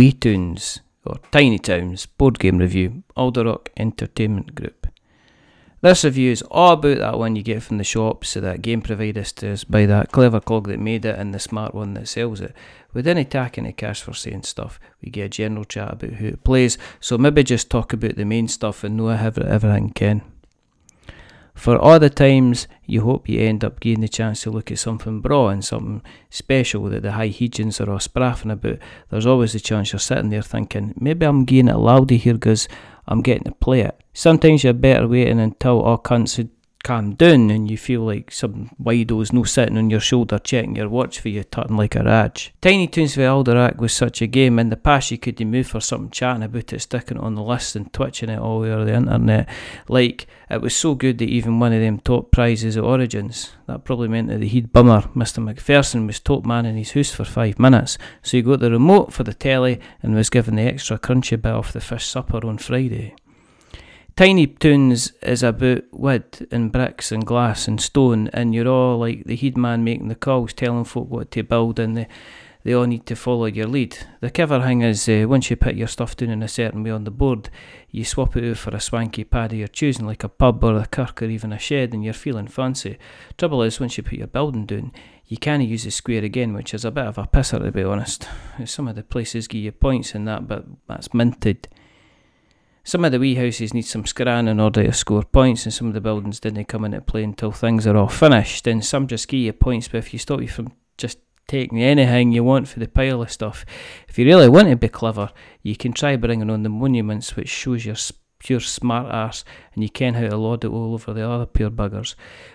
Wee Tunes, or Tiny Towns, board game review, Alderac Entertainment Group. This review is all about that one you get from the shops, so that game providers to us by that clever cog that made it and the smart one that sells it. We didn't tack any cash for saying stuff, we get a general chat about who it plays, so maybe just talk about the main stuff and know everything can. For all the times you hope you end up getting the chance to look at something braw and something special that the high hegians are all spraffing about, there's always the chance you're sitting there thinking, maybe I'm getting it loudy here because I'm getting to play it. Sometimes you're better waiting until all cunts calm down and you feel like some wido's no sitting on your shoulder checking your watch for you tutting like a raj. Tiny Toons for Alderac was such a game. In the past you could move for something chatting about it, sticking it on the list and twitching it all over the internet. Like it was so good that even one of them top prizes at Origins. That probably meant that the head bummer, Mr. McPherson, was top man in his house for five minutes. So he got the remote for the telly and was given the extra crunchy bit off the fish supper on Friday. Tiny Toons is about wood and bricks and glass and stone, and you're all like the head man making the calls, telling folk what to build, and they, they all need to follow your lead. The clever thing is, uh, once you put your stuff down in a certain way on the board, you swap it out for a swanky pad of your choosing, like a pub or a kirk or even a shed, and you're feeling fancy. Trouble is, once you put your building down, you can't use the square again, which is a bit of a pisser to be honest. Some of the places give you points in that, but that's minted. Some of the wee houses need some scran in order to score points, and some of the buildings didn't come into play until things are all finished. And some just give you points, but if you stop you from just taking anything you want for the pile of stuff, if you really want to be clever, you can try bringing on the monuments, which shows your pure smart ass, and you can how to lord it all over the other pure buggers.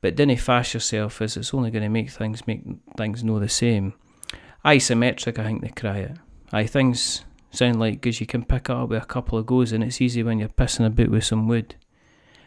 But didn't fash yourself, as it's only going to make things make things no the same. Isometric, I think they cry it. Aye, things sound like because you can pick it up with a couple of goes and it's easy when you're pissing about with some wood.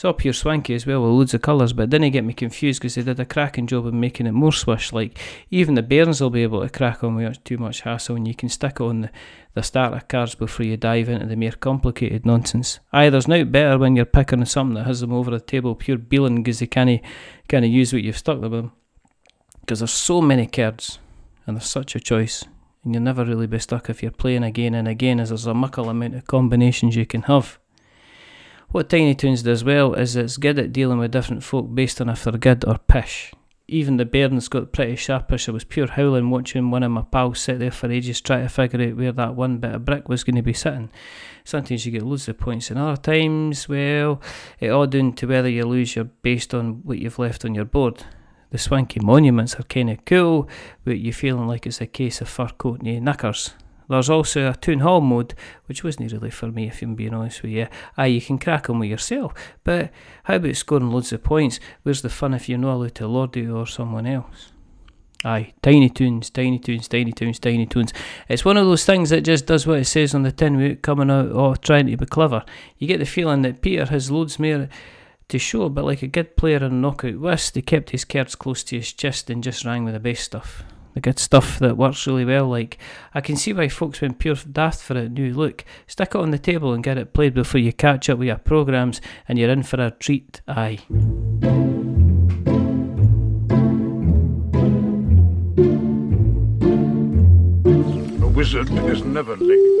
It's all pure swanky as well with loads of colours, but didn't get me confused because they did a cracking job of making it more swish. Like even the bairns will be able to crack on without too much hassle, and you can stick it on the, the starter cards before you dive into the more complicated nonsense. Aye, there's no better when you're picking something that has them over the table pure beeling because they can't use what you've stuck them in. Because there's so many cards, and there's such a choice and you'll never really be stuck if you're playing again and again, as there's a muckle amount of combinations you can have. What Tiny Toons does well is it's good at dealing with different folk based on if they're good or pish. Even the bairns got pretty sharpish. I was pure howling watching one of my pals sit there for ages trying to figure out where that one bit of brick was going to be sitting. Sometimes you get loads of points, and other times, well, it all down to whether you lose your based on what you've left on your board. The swanky monuments are kind of cool, but you're feeling like it's a case of fur coat and knickers. There's also a town hall mode, which wasn't really for me, if I'm being honest with you. Aye, you can crack on with yourself, but how about scoring loads of points? Where's the fun if you're not allowed to lord it or someone else? Aye, Tiny Toons, Tiny Toons, Tiny Toons, Tiny Toons. It's one of those things that just does what it says on the tin without coming out or trying to be clever. You get the feeling that Peter has loads more to show, but like a good player in knockout whist, he kept his cards close to his chest and just rang with the best stuff. The good stuff that works really well. Like, I can see why folks went pure daft for a New look, stick it on the table and get it played before you catch up with your programs, and you're in for a treat. Aye. A wizard is never linked.